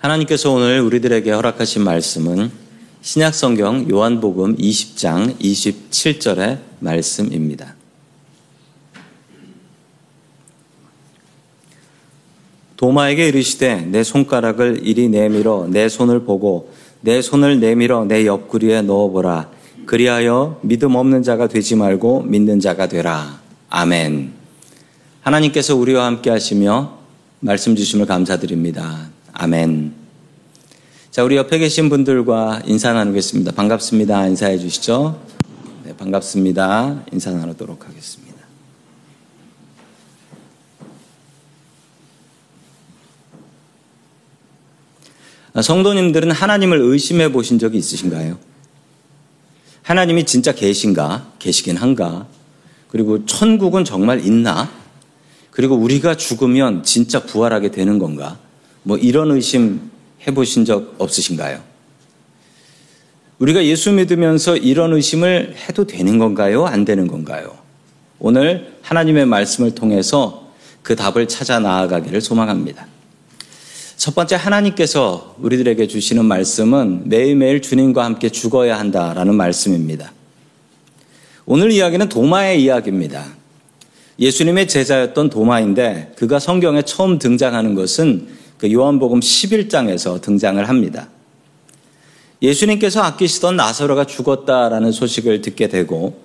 하나님께서 오늘 우리들에게 허락하신 말씀은 신약성경 요한복음 20장 27절의 말씀입니다. 도마에게 이르시되 내 손가락을 이리 내밀어 내 손을 보고 내 손을 내밀어 내 옆구리에 넣어보라. 그리하여 믿음 없는 자가 되지 말고 믿는 자가 되라. 아멘. 하나님께서 우리와 함께 하시며 말씀 주심을 감사드립니다. 아멘. 자, 우리 옆에 계신 분들과 인사 나누겠습니다. 반갑습니다. 인사해 주시죠. 네, 반갑습니다. 인사 나누도록 하겠습니다. 아, 성도님들은 하나님을 의심해 보신 적이 있으신가요? 하나님이 진짜 계신가? 계시긴 한가? 그리고 천국은 정말 있나? 그리고 우리가 죽으면 진짜 부활하게 되는 건가? 뭐 이런 의심 해보신 적 없으신가요? 우리가 예수 믿으면서 이런 의심을 해도 되는 건가요? 안 되는 건가요? 오늘 하나님의 말씀을 통해서 그 답을 찾아 나아가기를 소망합니다. 첫 번째 하나님께서 우리들에게 주시는 말씀은 매일매일 주님과 함께 죽어야 한다라는 말씀입니다. 오늘 이야기는 도마의 이야기입니다. 예수님의 제자였던 도마인데 그가 성경에 처음 등장하는 것은 그 요한복음 11장에서 등장을 합니다. 예수님께서 아끼시던 나사로가 죽었다라는 소식을 듣게 되고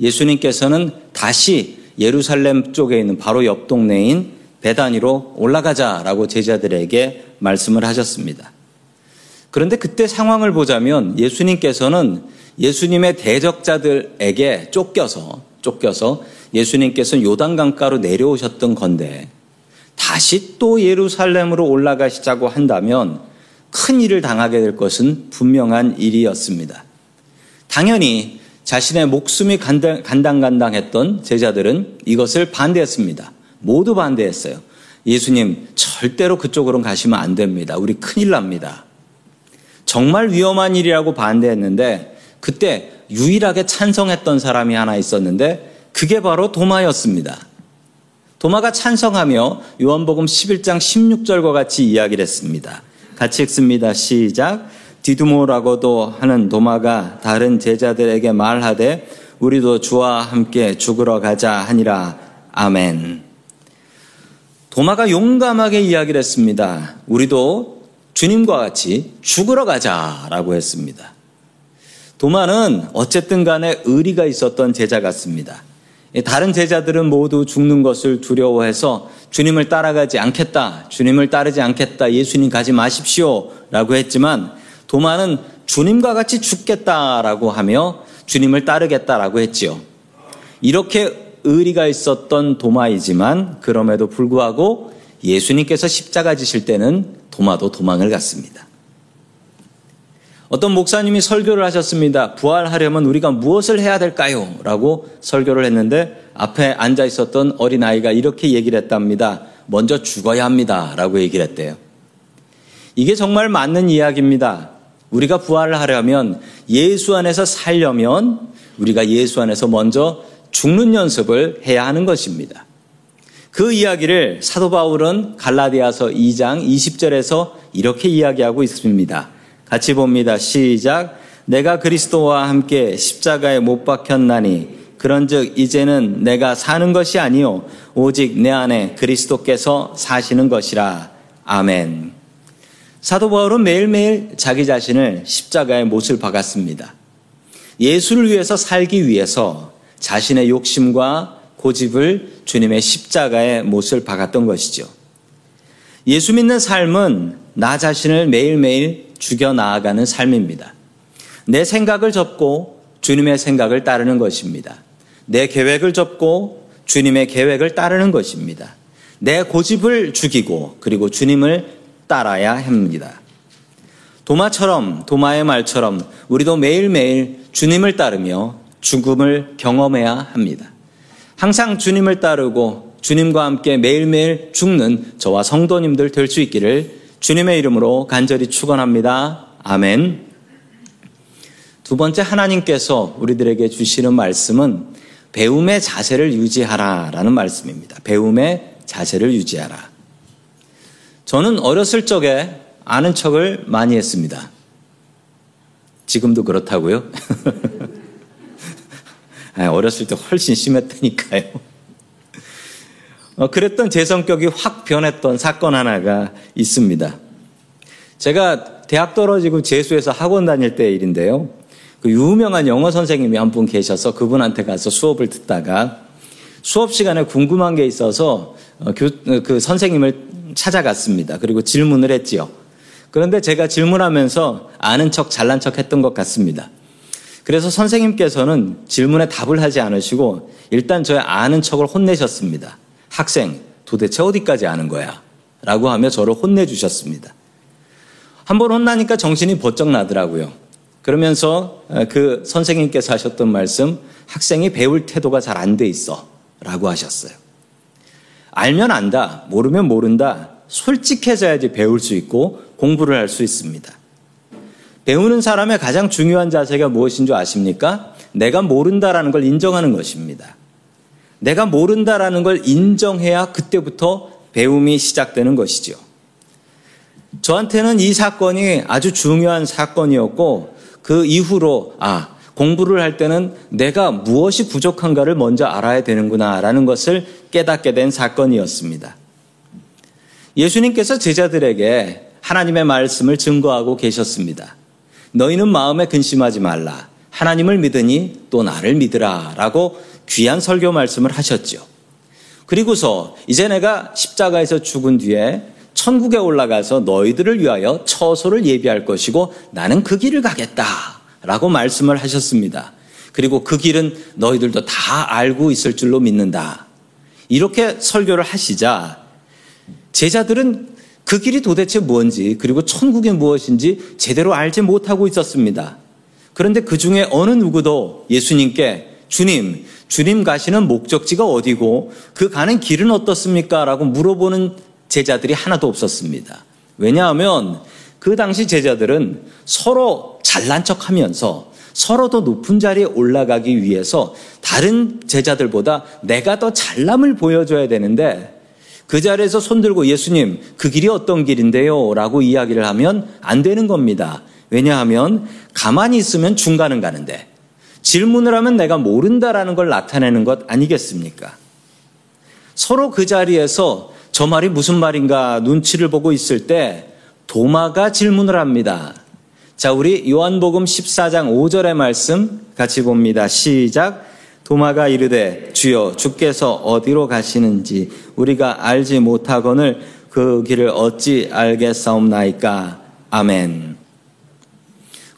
예수님께서는 다시 예루살렘 쪽에 있는 바로 옆 동네인 베단위로 올라가자라고 제자들에게 말씀을 하셨습니다. 그런데 그때 상황을 보자면 예수님께서는 예수님의 대적자들에게 쫓겨서 쫓겨서 예수님께서는 요단강가로 내려오셨던 건데 다시 또 예루살렘으로 올라가시자고 한다면 큰 일을 당하게 될 것은 분명한 일이었습니다. 당연히 자신의 목숨이 간당간당했던 제자들은 이것을 반대했습니다. 모두 반대했어요. 예수님, 절대로 그쪽으로 가시면 안 됩니다. 우리 큰일 납니다. 정말 위험한 일이라고 반대했는데 그때 유일하게 찬성했던 사람이 하나 있었는데 그게 바로 도마였습니다. 도마가 찬성하며 요한복음 11장 16절과 같이 이야기를 했습니다. 같이 읽습니다. 시작. 디두모라고도 하는 도마가 다른 제자들에게 말하되 우리도 주와 함께 죽으러 가자 하니라. 아멘. 도마가 용감하게 이야기를 했습니다. 우리도 주님과 같이 죽으러 가자라고 했습니다. 도마는 어쨌든 간에 의리가 있었던 제자 같습니다. 다른 제자들은 모두 죽는 것을 두려워해서 주님을 따라가지 않겠다, 주님을 따르지 않겠다, 예수님 가지 마십시오 라고 했지만 도마는 주님과 같이 죽겠다라고 하며 주님을 따르겠다라고 했지요. 이렇게 의리가 있었던 도마이지만 그럼에도 불구하고 예수님께서 십자가 지실 때는 도마도 도망을 갔습니다. 어떤 목사님이 설교를 하셨습니다. 부활하려면 우리가 무엇을 해야 될까요? 라고 설교를 했는데 앞에 앉아 있었던 어린아이가 이렇게 얘기를 했답니다. 먼저 죽어야 합니다. 라고 얘기를 했대요. 이게 정말 맞는 이야기입니다. 우리가 부활을 하려면 예수 안에서 살려면 우리가 예수 안에서 먼저 죽는 연습을 해야 하는 것입니다. 그 이야기를 사도 바울은 갈라디아서 2장 20절에서 이렇게 이야기하고 있습니다. 같이 봅니다. 시작. 내가 그리스도와 함께 십자가에 못 박혔나니 그런즉 이제는 내가 사는 것이 아니요 오직 내 안에 그리스도께서 사시는 것이라. 아멘. 사도 바울은 매일매일 자기 자신을 십자가에 못을 박았습니다. 예수를 위해서 살기 위해서 자신의 욕심과 고집을 주님의 십자가에 못을 박았던 것이죠. 예수 믿는 삶은 나 자신을 매일매일 죽여 나아가는 삶입니다. 내 생각을 접고 주님의 생각을 따르는 것입니다. 내 계획을 접고 주님의 계획을 따르는 것입니다. 내 고집을 죽이고 그리고 주님을 따라야 합니다. 도마처럼 도마의 말처럼 우리도 매일매일 주님을 따르며 죽음을 경험해야 합니다. 항상 주님을 따르고 주님과 함께 매일매일 죽는 저와 성도님들 될 수 있기를 주님의 이름으로 간절히 축원합니다. 아멘. 두 번째 하나님께서 우리들에게 주시는 말씀은 배움의 자세를 유지하라라는 말씀입니다. 배움의 자세를 유지하라. 저는 어렸을 적에 아는 척을 많이 했습니다. 지금도 그렇다고요? 어렸을 때 훨씬 심했다니까요. 어, 그랬던 제 성격이 확 변했던 사건 하나가 있습니다. 제가 대학 떨어지고 재수해서 학원 다닐 때 일인데요. 그 유명한 영어 선생님이 한 분 계셔서 그분한테 가서 수업을 듣다가 수업 시간에 궁금한 게 있어서 어, 그 선생님을 찾아갔습니다. 그리고 질문을 했지요. 그런데 제가 질문하면서 아는 척 잘난 척 했던 것 같습니다. 그래서 선생님께서는 질문에 답을 하지 않으시고 일단 저의 아는 척을 혼내셨습니다. 학생, 도대체 어디까지 아는 거야? 라고 하며 저를 혼내주셨습니다. 한 번 혼나니까 정신이 번쩍 나더라고요. 그러면서 그 선생님께서 하셨던 말씀, 학생이 배울 태도가 잘 안 돼 있어. 라고 하셨어요. 알면 안다, 모르면 모른다, 솔직해져야지 배울 수 있고 공부를 할 수 있습니다. 배우는 사람의 가장 중요한 자세가 무엇인 줄 아십니까? 내가 모른다라는 걸 인정하는 것입니다. 내가 모른다라는 걸 인정해야 그때부터 배움이 시작되는 것이죠. 저한테는 이 사건이 아주 중요한 사건이었고 그 이후로 아 공부를 할 때는 내가 무엇이 부족한가를 먼저 알아야 되는구나라는 것을 깨닫게 된 사건이었습니다. 예수님께서 제자들에게 하나님의 말씀을 증거하고 계셨습니다. 너희는 마음에 근심하지 말라. 하나님을 믿으니 또 나를 믿으라. 라고 귀한 설교 말씀을 하셨죠. 그리고서 이제 내가 십자가에서 죽은 뒤에 천국에 올라가서 너희들을 위하여 처소를 예비할 것이고 나는 그 길을 가겠다. 라고 말씀을 하셨습니다. 그리고 그 길은 너희들도 다 알고 있을 줄로 믿는다. 이렇게 설교를 하시자 제자들은 그 길이 도대체 뭔지 그리고 천국이 무엇인지 제대로 알지 못하고 있었습니다. 그런데 그 중에 어느 누구도 예수님께 주님, 주님 가시는 목적지가 어디고 그 가는 길은 어떻습니까? 라고 물어보는 제자들이 하나도 없었습니다. 왜냐하면 그 당시 제자들은 서로 잘난 척 하면서 서로 더 높은 자리에 올라가기 위해서 다른 제자들보다 내가 더 잘남을 보여줘야 되는데 그 자리에서 손들고 예수님, 그 길이 어떤 길인데요? 라고 이야기를 하면 안 되는 겁니다. 왜냐하면 가만히 있으면 중간은 가는데 질문을 하면 내가 모른다라는 걸 나타내는 것 아니겠습니까? 서로 그 자리에서 저 말이 무슨 말인가 눈치를 보고 있을 때 도마가 질문을 합니다. 자, 우리 요한복음 14장 5절의 말씀 같이 봅니다. 시작. 도마가 이르되 주여 주께서 어디로 가시는지 우리가 알지 못하거늘 그 길을 어찌 알겠사옵나이까. 아멘.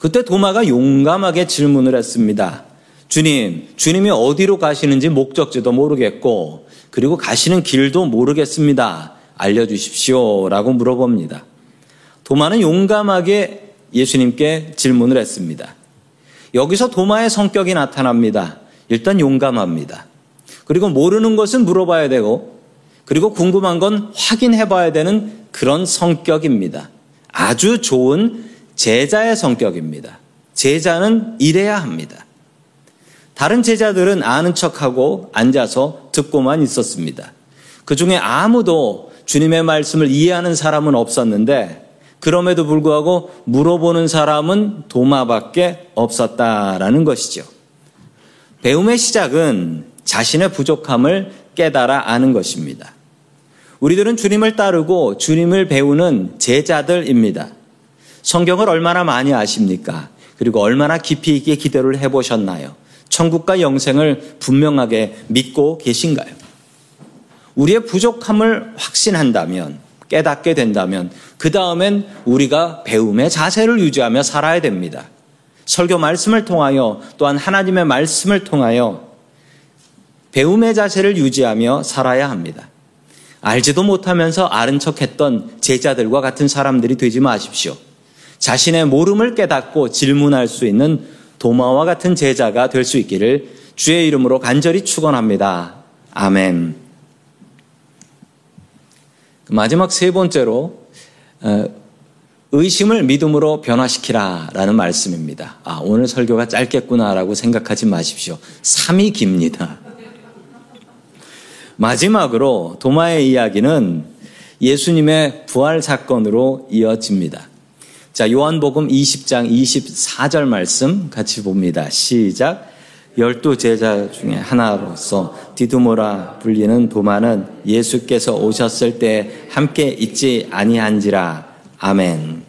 그때 도마가 용감하게 질문을 했습니다. 주님, 주님이 어디로 가시는지 목적지도 모르겠고, 그리고 가시는 길도 모르겠습니다. 알려주십시오. 라고 물어봅니다. 도마는 용감하게 예수님께 질문을 했습니다. 여기서 도마의 성격이 나타납니다. 일단 용감합니다. 그리고 모르는 것은 물어봐야 되고, 그리고 궁금한 건 확인해 봐야 되는 그런 성격입니다. 아주 좋은 제자의 성격입니다. 제자는 이래야 합니다. 다른 제자들은 아는 척하고 앉아서 듣고만 있었습니다. 그 중에 아무도 주님의 말씀을 이해하는 사람은 없었는데 그럼에도 불구하고 물어보는 사람은 도마밖에 없었다라는 것이죠. 배움의 시작은 자신의 부족함을 깨달아 아는 것입니다. 우리들은 주님을 따르고 주님을 배우는 제자들입니다. 성경을 얼마나 많이 아십니까? 그리고 얼마나 깊이 있게 기대를 해보셨나요? 천국과 영생을 분명하게 믿고 계신가요? 우리의 부족함을 확신한다면, 깨닫게 된다면, 그 다음엔 우리가 배움의 자세를 유지하며 살아야 됩니다. 설교 말씀을 통하여 또한 하나님의 말씀을 통하여 배움의 자세를 유지하며 살아야 합니다. 알지도 못하면서 아는 척 했던 제자들과 같은 사람들이 되지 마십시오. 자신의 모름을 깨닫고 질문할 수 있는 도마와 같은 제자가 될 수 있기를 주의 이름으로 간절히 축원합니다. 아멘. 그 마지막 세 번째로 어, 의심을 믿음으로 변화시키라라는 말씀입니다. 아, 오늘 설교가 짧겠구나라고 생각하지 마십시오. 3이 깁니다. 마지막으로 도마의 이야기는 예수님의 부활 사건으로 이어집니다. 자, 요한복음 20장 24절 말씀 같이 봅니다. 시작. 열두 제자 중에 하나로서 디두모라 불리는 도마는 예수께서 오셨을 때 함께 있지 아니한지라. 아멘.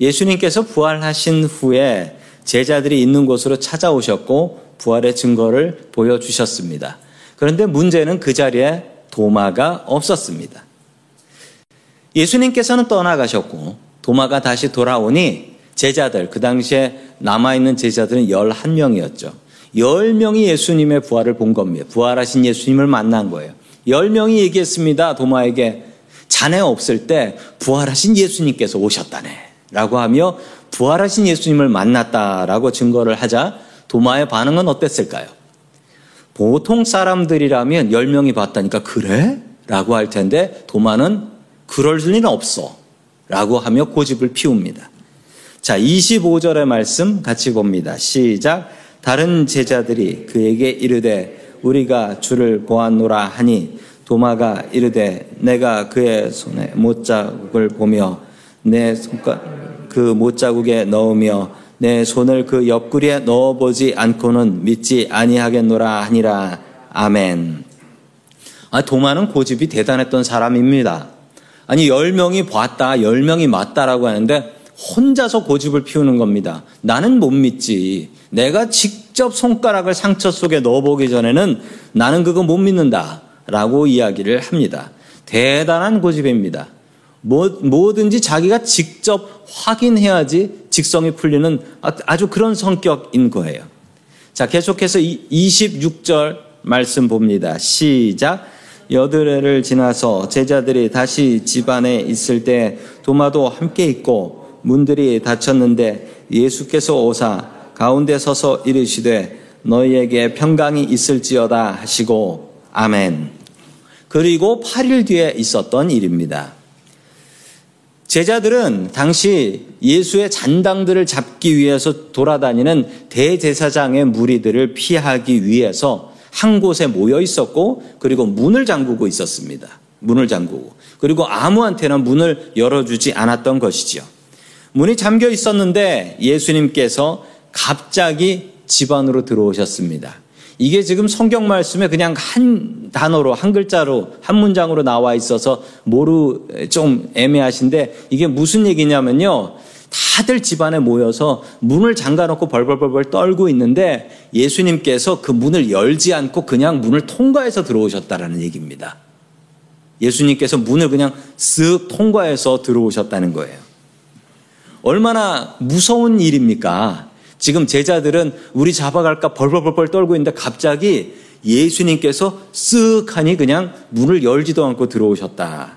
예수님께서 부활하신 후에 제자들이 있는 곳으로 찾아오셨고 부활의 증거를 보여주셨습니다. 그런데 문제는 그 자리에 도마가 없었습니다. 예수님께서는 떠나가셨고 도마가 다시 돌아오니 제자들, 그 당시에 남아있는 제자들은 11명이었죠. 10명이 예수님의 부활을 본 겁니다. 부활하신 예수님을 만난 거예요. 10명이 얘기했습니다. 도마에게 자네 없을 때 부활하신 예수님께서 오셨다네. 라고 하며 부활하신 예수님을 만났다라고 증거를 하자 도마의 반응은 어땠을까요? 보통 사람들이라면 10명이 봤다니까 그래? 라고 할 텐데 도마는 그럴 리는 없어. 라고 하며 고집을 피웁니다. 자, 25절의 말씀 같이 봅니다. 시작. 다른 제자들이 그에게 이르되 우리가 주를 보았노라 하니 도마가 이르되 내가 그의 손에 못자국을 보며 내 손가락 그 못자국에 넣으며 내 손을 그 옆구리에 넣어보지 않고는 믿지 아니하겠노라 하니라 아멘. 아, 도마는 고집이 대단했던 사람입니다. 아니, 열 명이 봤다, 열 명이 맞다라고 하는데 혼자서 고집을 피우는 겁니다. 나는 못 믿지. 내가 직접 손가락을 상처 속에 넣어보기 전에는 나는 그거 못 믿는다. 라고 이야기를 합니다. 대단한 고집입니다. 뭐, 뭐든지 자기가 직접 확인해야지 직성이 풀리는 아주 그런 성격인 거예요. 자, 계속해서 26절 말씀 봅니다. 시작. 여드레를 지나서 제자들이 다시 집안에 있을 때 도마도 함께 있고 문들이 닫혔는데 예수께서 오사 가운데 서서 이르시되 너희에게 평강이 있을지어다 하시고 아멘. 그리고 8일 뒤에 있었던 일입니다. 제자들은 당시 예수의 잔당들을 잡기 위해서 돌아다니는 대제사장의 무리들을 피하기 위해서 한 곳에 모여 있었고 그리고 문을 잠그고 있었습니다. 문을 잠그고 그리고 아무한테나 문을 열어주지 않았던 것이지요. 문이 잠겨 있었는데 예수님께서 갑자기 집 안으로 들어오셨습니다. 이게 지금 성경 말씀에 그냥 한 단어로 한 글자로 한 문장으로 나와 있어서 모르 좀 애매하신데 이게 무슨 얘기냐면요. 다들 집안에 모여서 문을 잠가놓고 벌벌벌벌 떨고 있는데 예수님께서 그 문을 열지 않고 그냥 문을 통과해서 들어오셨다라는 얘기입니다. 예수님께서 문을 그냥 쓱 통과해서 들어오셨다는 거예요. 얼마나 무서운 일입니까? 지금 제자들은 우리 잡아갈까 벌벌벌벌 떨고 있는데 갑자기 예수님께서 쓱 하니 그냥 문을 열지도 않고 들어오셨다.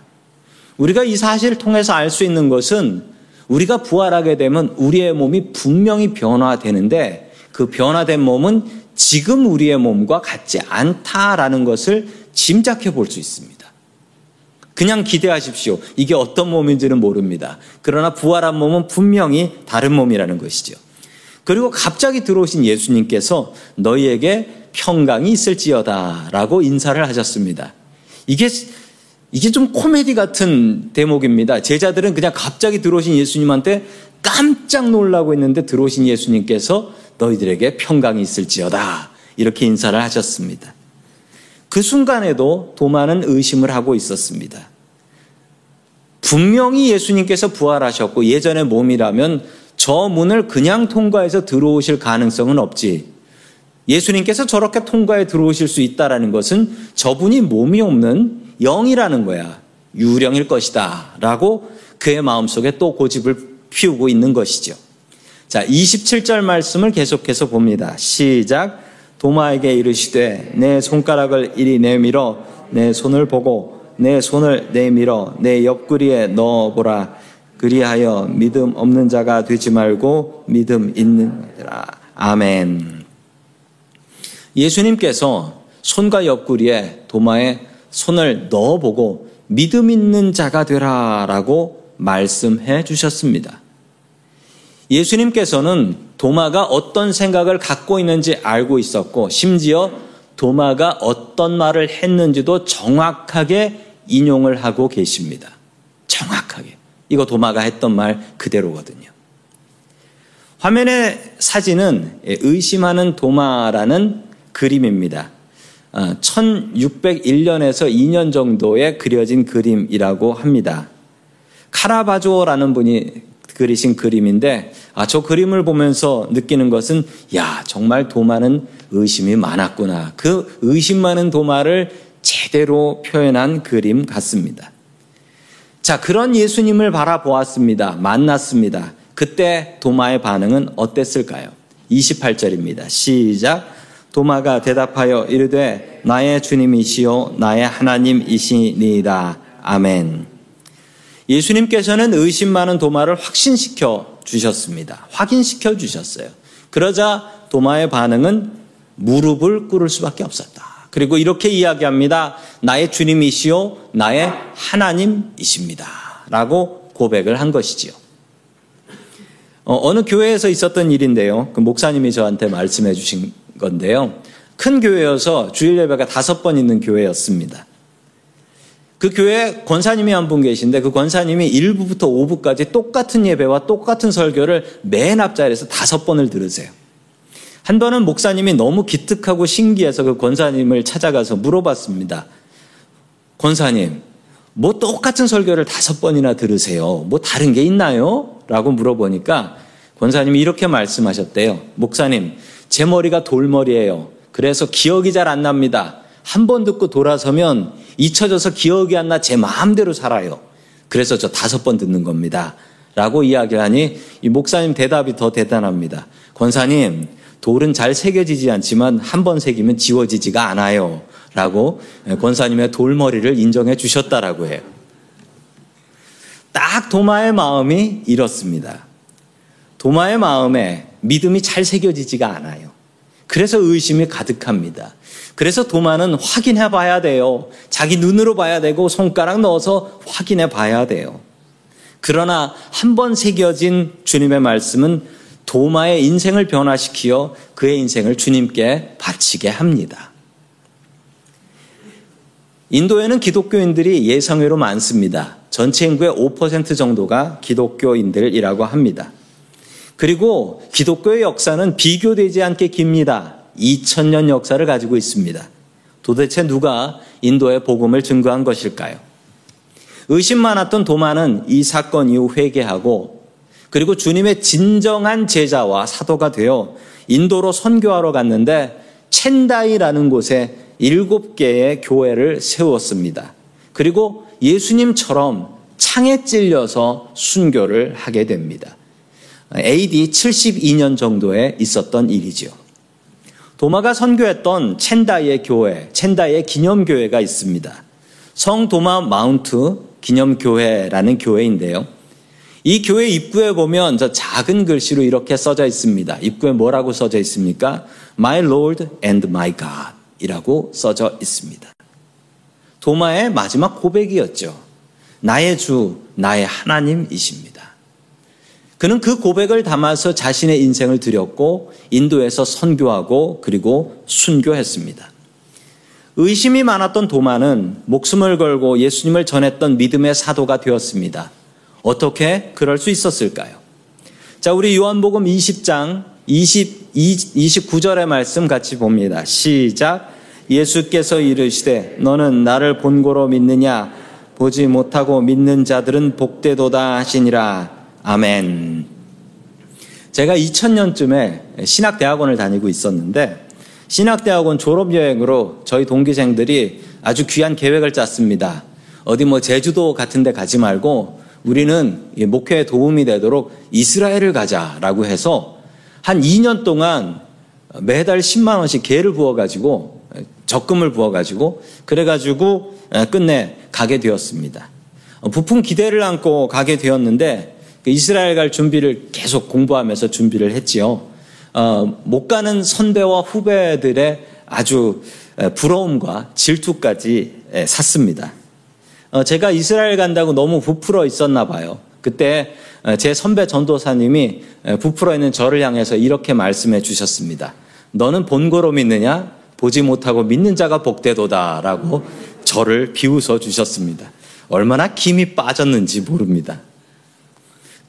우리가 이 사실을 통해서 알 수 있는 것은 우리가 부활하게 되면 우리의 몸이 분명히 변화되는데 그 변화된 몸은 지금 우리의 몸과 같지 않다라는 것을 짐작해 볼 수 있습니다. 그냥 기대하십시오. 이게 어떤 몸인지는 모릅니다. 그러나 부활한 몸은 분명히 다른 몸이라는 것이죠. 그리고 갑자기 들어오신 예수님께서 너희에게 평강이 있을지어다 라고 인사를 하셨습니다. 이게 이게 좀 코미디 같은 대목입니다. 제자들은 그냥 갑자기 들어오신 예수님한테 깜짝 놀라고 있는데 들어오신 예수님께서 너희들에게 평강이 있을지어다. 이렇게 인사를 하셨습니다. 그 순간에도 도마는 의심을 하고 있었습니다. 분명히 예수님께서 부활하셨고 예전의 몸이라면 저 문을 그냥 통과해서 들어오실 가능성은 없지. 예수님께서 저렇게 통과해 들어오실 수 있다라는 것은 저분이 몸이 없는 영이라는 거야. 유령일 것이다. 라고 그의 마음속에 또 고집을 피우고 있는 것이죠. 자, 27절 말씀을 계속해서 봅니다. 시작. 도마에게 이르시되 내 손가락을 이리 내밀어 내 손을 보고 내 손을 내밀어 내 옆구리에 넣어보라. 그리하여 믿음 없는 자가 되지 말고 믿음 있는 자라. 아멘. 예수님께서 손과 옆구리에 도마에 손을 넣어보고 믿음 있는 자가 되라라고 말씀해 주셨습니다. 예수님께서는 도마가 어떤 생각을 갖고 있는지 알고 있었고 심지어 도마가 어떤 말을 했는지도 정확하게 인용을 하고 계십니다. 정확하게. 이거 도마가 했던 말 그대로거든요. 화면의 사진은 의심하는 도마라는 그림입니다. 1601년에서 아, 2년 정도에 그려진 그림이라고 합니다. 카라바조라는 분이 그리신 그림인데 아, 저 그림을 보면서 느끼는 것은 야 정말 도마는 의심이 많았구나. 그 의심 많은 도마를 제대로 표현한 그림 같습니다. 자 그런 예수님을 바라보았습니다. 만났습니다. 그때 도마의 반응은 어땠을까요? 28절입니다. 시작. 도마가 대답하여 이르되 나의 주님이시요 나의 하나님이시니이다. 아멘. 예수님께서는 의심 많은 도마를 확신시켜 주셨습니다. 확인시켜 주셨어요. 그러자 도마의 반응은 무릎을 꿇을 수밖에 없었다. 그리고 이렇게 이야기합니다. 나의 주님이시요 나의 하나님이십니다. 라고 고백을 한 것이지요. 어, 느 교회에서 있었던 일인데요. 그 목사님이 저한테 말씀해 주신 건데요. 큰 교회여서 주일 예배가 다섯 번 있는 교회였습니다. 그 교회 권사님이 한 분 계신데 그 권사님이 1부부터 5부까지 똑같은 예배와 똑같은 설교를 맨 앞자리에서 다섯 번을 들으세요. 한 번은 목사님이 너무 기특하고 신기해서 그 권사님을 찾아가서 물어봤습니다. 권사님, 뭐 똑같은 설교를 다섯 번이나 들으세요. 뭐 다른 게 있나요? 라고 물어보니까 권사님이 이렇게 말씀하셨대요. 목사님, 제 머리가 돌머리예요. 그래서 기억이 잘 안 납니다. 한 번 듣고 돌아서면 잊혀져서 기억이 안 나 제 마음대로 살아요. 그래서 저 다섯 번 듣는 겁니다. 라고 이야기하니 이 목사님 대답이 더 대단합니다. 권사님, 돌은 잘 새겨지지 않지만 한 번 새기면 지워지지가 않아요. 라고 권사님의 돌머리를 인정해 주셨다라고 해요. 딱 도마의 마음이 이렇습니다. 도마의 마음에 믿음이 잘 새겨지지가 않아요. 그래서 의심이 가득합니다. 그래서 도마는 확인해 봐야 돼요. 자기 눈으로 봐야 되고 손가락 넣어서 확인해 봐야 돼요. 그러나 한 번 새겨진 주님의 말씀은 도마의 인생을 변화시키어 그의 인생을 주님께 바치게 합니다. 인도에는 기독교인들이 예성외로 많습니다. 전체 인구의 5% 정도가 기독교인들이라고 합니다. 그리고 기독교의 역사는 비교되지 않게 깁니다. 2000년 역사를 가지고 있습니다. 도대체 누가 인도의 복음을 증거한 것일까요? 의심 많았던 도마는 이 사건 이후 회개하고 그리고 주님의 진정한 제자와 사도가 되어 인도로 선교하러 갔는데 첸다이라는 곳에 일곱 개의 교회를 세웠습니다. 그리고 예수님처럼 창에 찔려서 순교를 하게 됩니다. AD 72년 정도에 있었던 일이지요. 도마가 선교했던 첸다이의 교회, 첸다이의 기념교회가 있습니다. 성 도마 마운트 기념교회라는 교회인데요. 이 교회 입구에 보면 저 작은 글씨로 이렇게 써져 있습니다. 입구에 뭐라고 써져 있습니까? My Lord and my God 이라고 써져 있습니다. 도마의 마지막 고백이었죠. 나의 주, 나의 하나님이십니다. 그는 그 고백을 담아서 자신의 인생을 드렸고 인도에서 선교하고 그리고 순교했습니다. 의심이 많았던 도마는 목숨을 걸고 예수님을 전했던 믿음의 사도가 되었습니다. 어떻게 그럴 수 있었을까요? 자, 우리 요한복음 20장 20, 29절의 말씀 같이 봅니다. 시작. 예수께서 이르시되 너는 나를 본고로 믿느냐 보지 못하고 믿는 자들은 복되도다 하시니라. 아멘. 제가 2000년쯤에 신학대학원을 다니고 있었는데 신학대학원 졸업여행으로 저희 동기생들이 아주 귀한 계획을 짰습니다. 어디 뭐 제주도 같은 데 가지 말고 우리는 목회에 도움이 되도록 이스라엘을 가자라고 해서 한 2년 동안 매달 10만 원씩 개를 부어가지고 적금을 부어가지고 그래가지고 끝내 가게 되었습니다. 부푼 기대를 안고 가게 되었는데 그 이스라엘 갈 준비를 계속 공부하면서 준비를 했지요. 어, 못 가는 선배와 후배들의 아주 부러움과 질투까지 샀습니다. 어, 제가 이스라엘 간다고 너무 부풀어 있었나 봐요. 그때 제 선배 전도사님이 부풀어 있는 저를 향해서 이렇게 말씀해 주셨습니다. 너는 본고로 믿느냐? 보지 못하고 믿는 자가 복되도다라고 저를 비웃어 주셨습니다. 얼마나 김이 빠졌는지 모릅니다.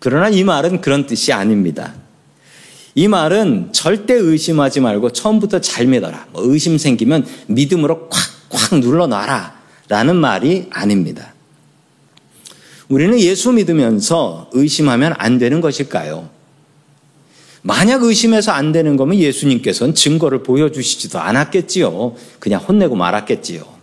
그러나 이 말은 그런 뜻이 아닙니다. 이 말은 절대 의심하지 말고 처음부터 잘 믿어라. 뭐 의심 생기면 믿음으로 콱콱 눌러놔라. 라는 말이 아닙니다. 우리는 예수 믿으면서 의심하면 안 되는 것일까요? 만약 의심해서 안 되는 거면 예수님께서는 증거를 보여주시지도 않았겠지요. 그냥 혼내고 말았겠지요.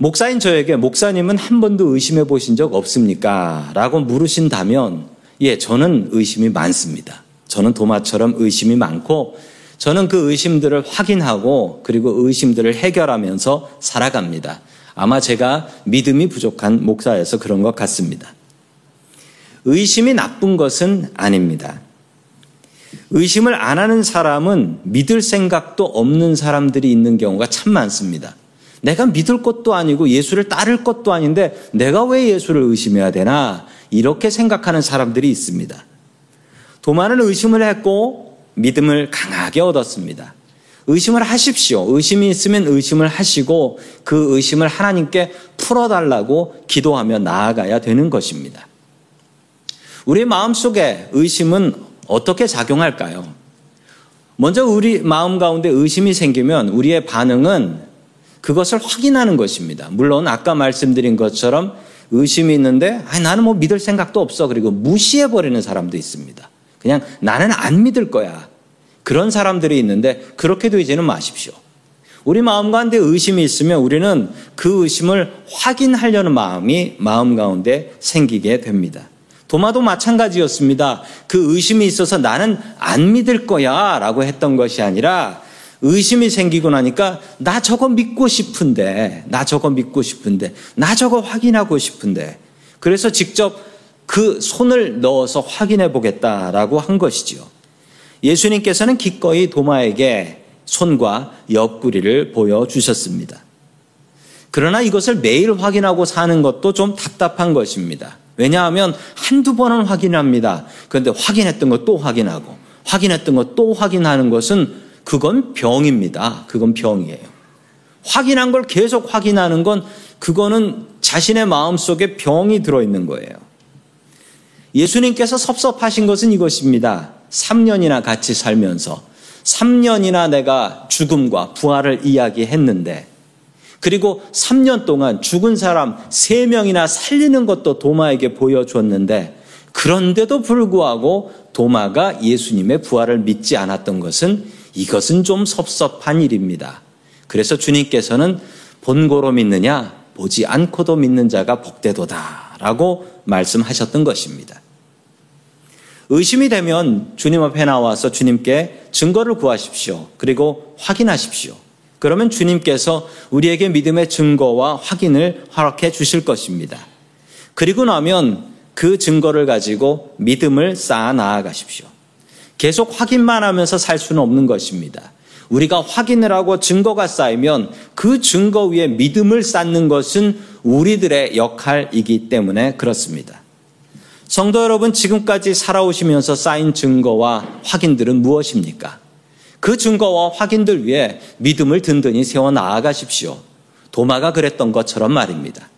목사인 저에게 목사님은 한 번도 의심해 보신 적 없습니까? 라고 물으신다면, 예, 저는 의심이 많습니다. 저는 도마처럼 의심이 많고, 저는 그 의심들을 확인하고, 그리고 의심들을 해결하면서 살아갑니다. 아마 제가 믿음이 부족한 목사여서 그런 것 같습니다. 의심이 나쁜 것은 아닙니다. 의심을 안 하는 사람은 믿을 생각도 없는 사람들이 있는 경우가 참 많습니다. 내가 믿을 것도 아니고 예수를 따를 것도 아닌데 내가 왜 예수를 의심해야 되나? 이렇게 생각하는 사람들이 있습니다. 도마는 의심을 했고 믿음을 강하게 얻었습니다. 의심을 하십시오. 의심이 있으면 의심을 하시고 그 의심을 하나님께 풀어달라고 기도하며 나아가야 되는 것입니다. 우리 마음속에 의심은 어떻게 작용할까요? 먼저 우리 마음 가운데 의심이 생기면 우리의 반응은 그것을 확인하는 것입니다. 물론 아까 말씀드린 것처럼 의심이 있는데 아니, 나는 뭐 믿을 생각도 없어. 그리고 무시해버리는 사람도 있습니다. 그냥 나는 안 믿을 거야. 그런 사람들이 있는데 그렇게 되지는 마십시오. 우리 마음 가운데 의심이 있으면 우리는 그 의심을 확인하려는 마음이 마음 가운데 생기게 됩니다. 도마도 마찬가지였습니다. 그 의심이 있어서 나는 안 믿을 거야 라고 했던 것이 아니라 의심이 생기고 나니까 나 저거 믿고 싶은데, 나 저거 믿고 싶은데, 나 저거 확인하고 싶은데. 그래서 직접 그 손을 넣어서 확인해 보겠다라고 한 것이지요. 예수님께서는 기꺼이 도마에게 손과 옆구리를 보여주셨습니다. 그러나 이것을 매일 확인하고 사는 것도 좀 답답한 것입니다. 왜냐하면 한두 번은 확인합니다. 그런데 확인했던 것 또 확인하고 확인했던 것 또 확인하는 것은 그건 병입니다. 그건 병이에요. 확인한 걸 계속 확인하는 건 그거는 자신의 마음 속에 병이 들어있는 거예요. 예수님께서 섭섭하신 것은 이것입니다. 3년이나 같이 살면서 3년이나 내가 죽음과 부활을 이야기했는데 그리고 3년 동안 죽은 사람 3명이나 살리는 것도 도마에게 보여줬는데 그런데도 불구하고 도마가 예수님의 부활을 믿지 않았던 것은 이것은 좀 섭섭한 일입니다. 그래서 주님께서는 본고로 믿느냐 보지 않고도 믿는 자가 복되도다 라고 말씀하셨던 것입니다. 의심이 되면 주님 앞에 나와서 주님께 증거를 구하십시오. 그리고 확인하십시오. 그러면 주님께서 우리에게 믿음의 증거와 확인을 허락해 주실 것입니다. 그리고 나면 그 증거를 가지고 믿음을 쌓아 나아가십시오. 계속 확인만 하면서 살 수는 없는 것입니다. 우리가 확인을 하고 증거가 쌓이면 그 증거 위에 믿음을 쌓는 것은 우리들의 역할이기 때문에 그렇습니다. 성도 여러분, 지금까지 살아오시면서 쌓인 증거와 확인들은 무엇입니까? 그 증거와 확인들 위해 믿음을 든든히 세워 나아가십시오. 도마가 그랬던 것처럼 말입니다.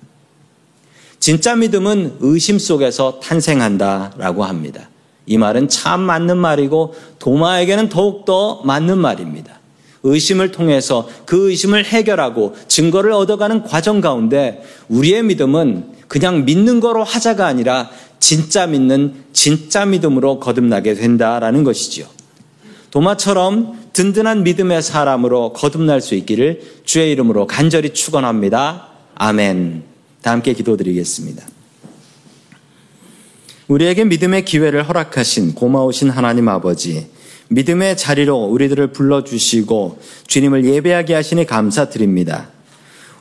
진짜 믿음은 의심 속에서 탄생한다라고 합니다. 이 말은 참 맞는 말이고 도마에게는 더욱더 맞는 말입니다. 의심을 통해서 그 의심을 해결하고 증거를 얻어가는 과정 가운데 우리의 믿음은 그냥 믿는 거로 하자가 아니라 진짜 믿는 진짜 믿음으로 거듭나게 된다라는 것이지요. 도마처럼 든든한 믿음의 사람으로 거듭날 수 있기를 주의 이름으로 간절히 축원합니다. 아멘. 다 함께 기도드리겠습니다. 우리에게 믿음의 기회를 허락하신 고마우신 하나님 아버지, 믿음의 자리로 우리들을 불러주시고 주님을 예배하게 하시니 감사드립니다.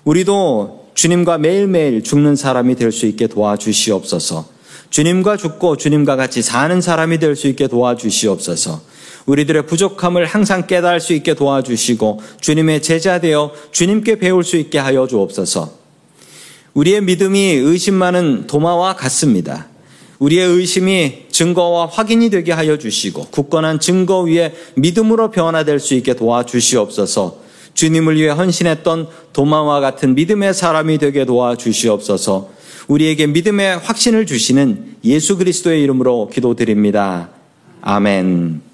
우리도 주님과 매일매일 죽는 사람이 될 수 있게 도와주시옵소서. 주님과 죽고 주님과 같이 사는 사람이 될 수 있게 도와주시옵소서. 우리들의 부족함을 항상 깨달을 수 있게 도와주시고 주님의 제자 되어 주님께 배울 수 있게 하여 주옵소서. 우리의 믿음이 의심 많은 도마와 같습니다. 우리의 의심이 증거와 확인이 되게 하여 주시고 굳건한 증거 위에 믿음으로 변화될 수 있게 도와주시옵소서. 주님을 위해 헌신했던 도마와 같은 믿음의 사람이 되게 도와 주시옵소서. 우리에게 믿음의 확신을 주시는 예수 그리스도의 이름으로 기도드립니다. 아멘.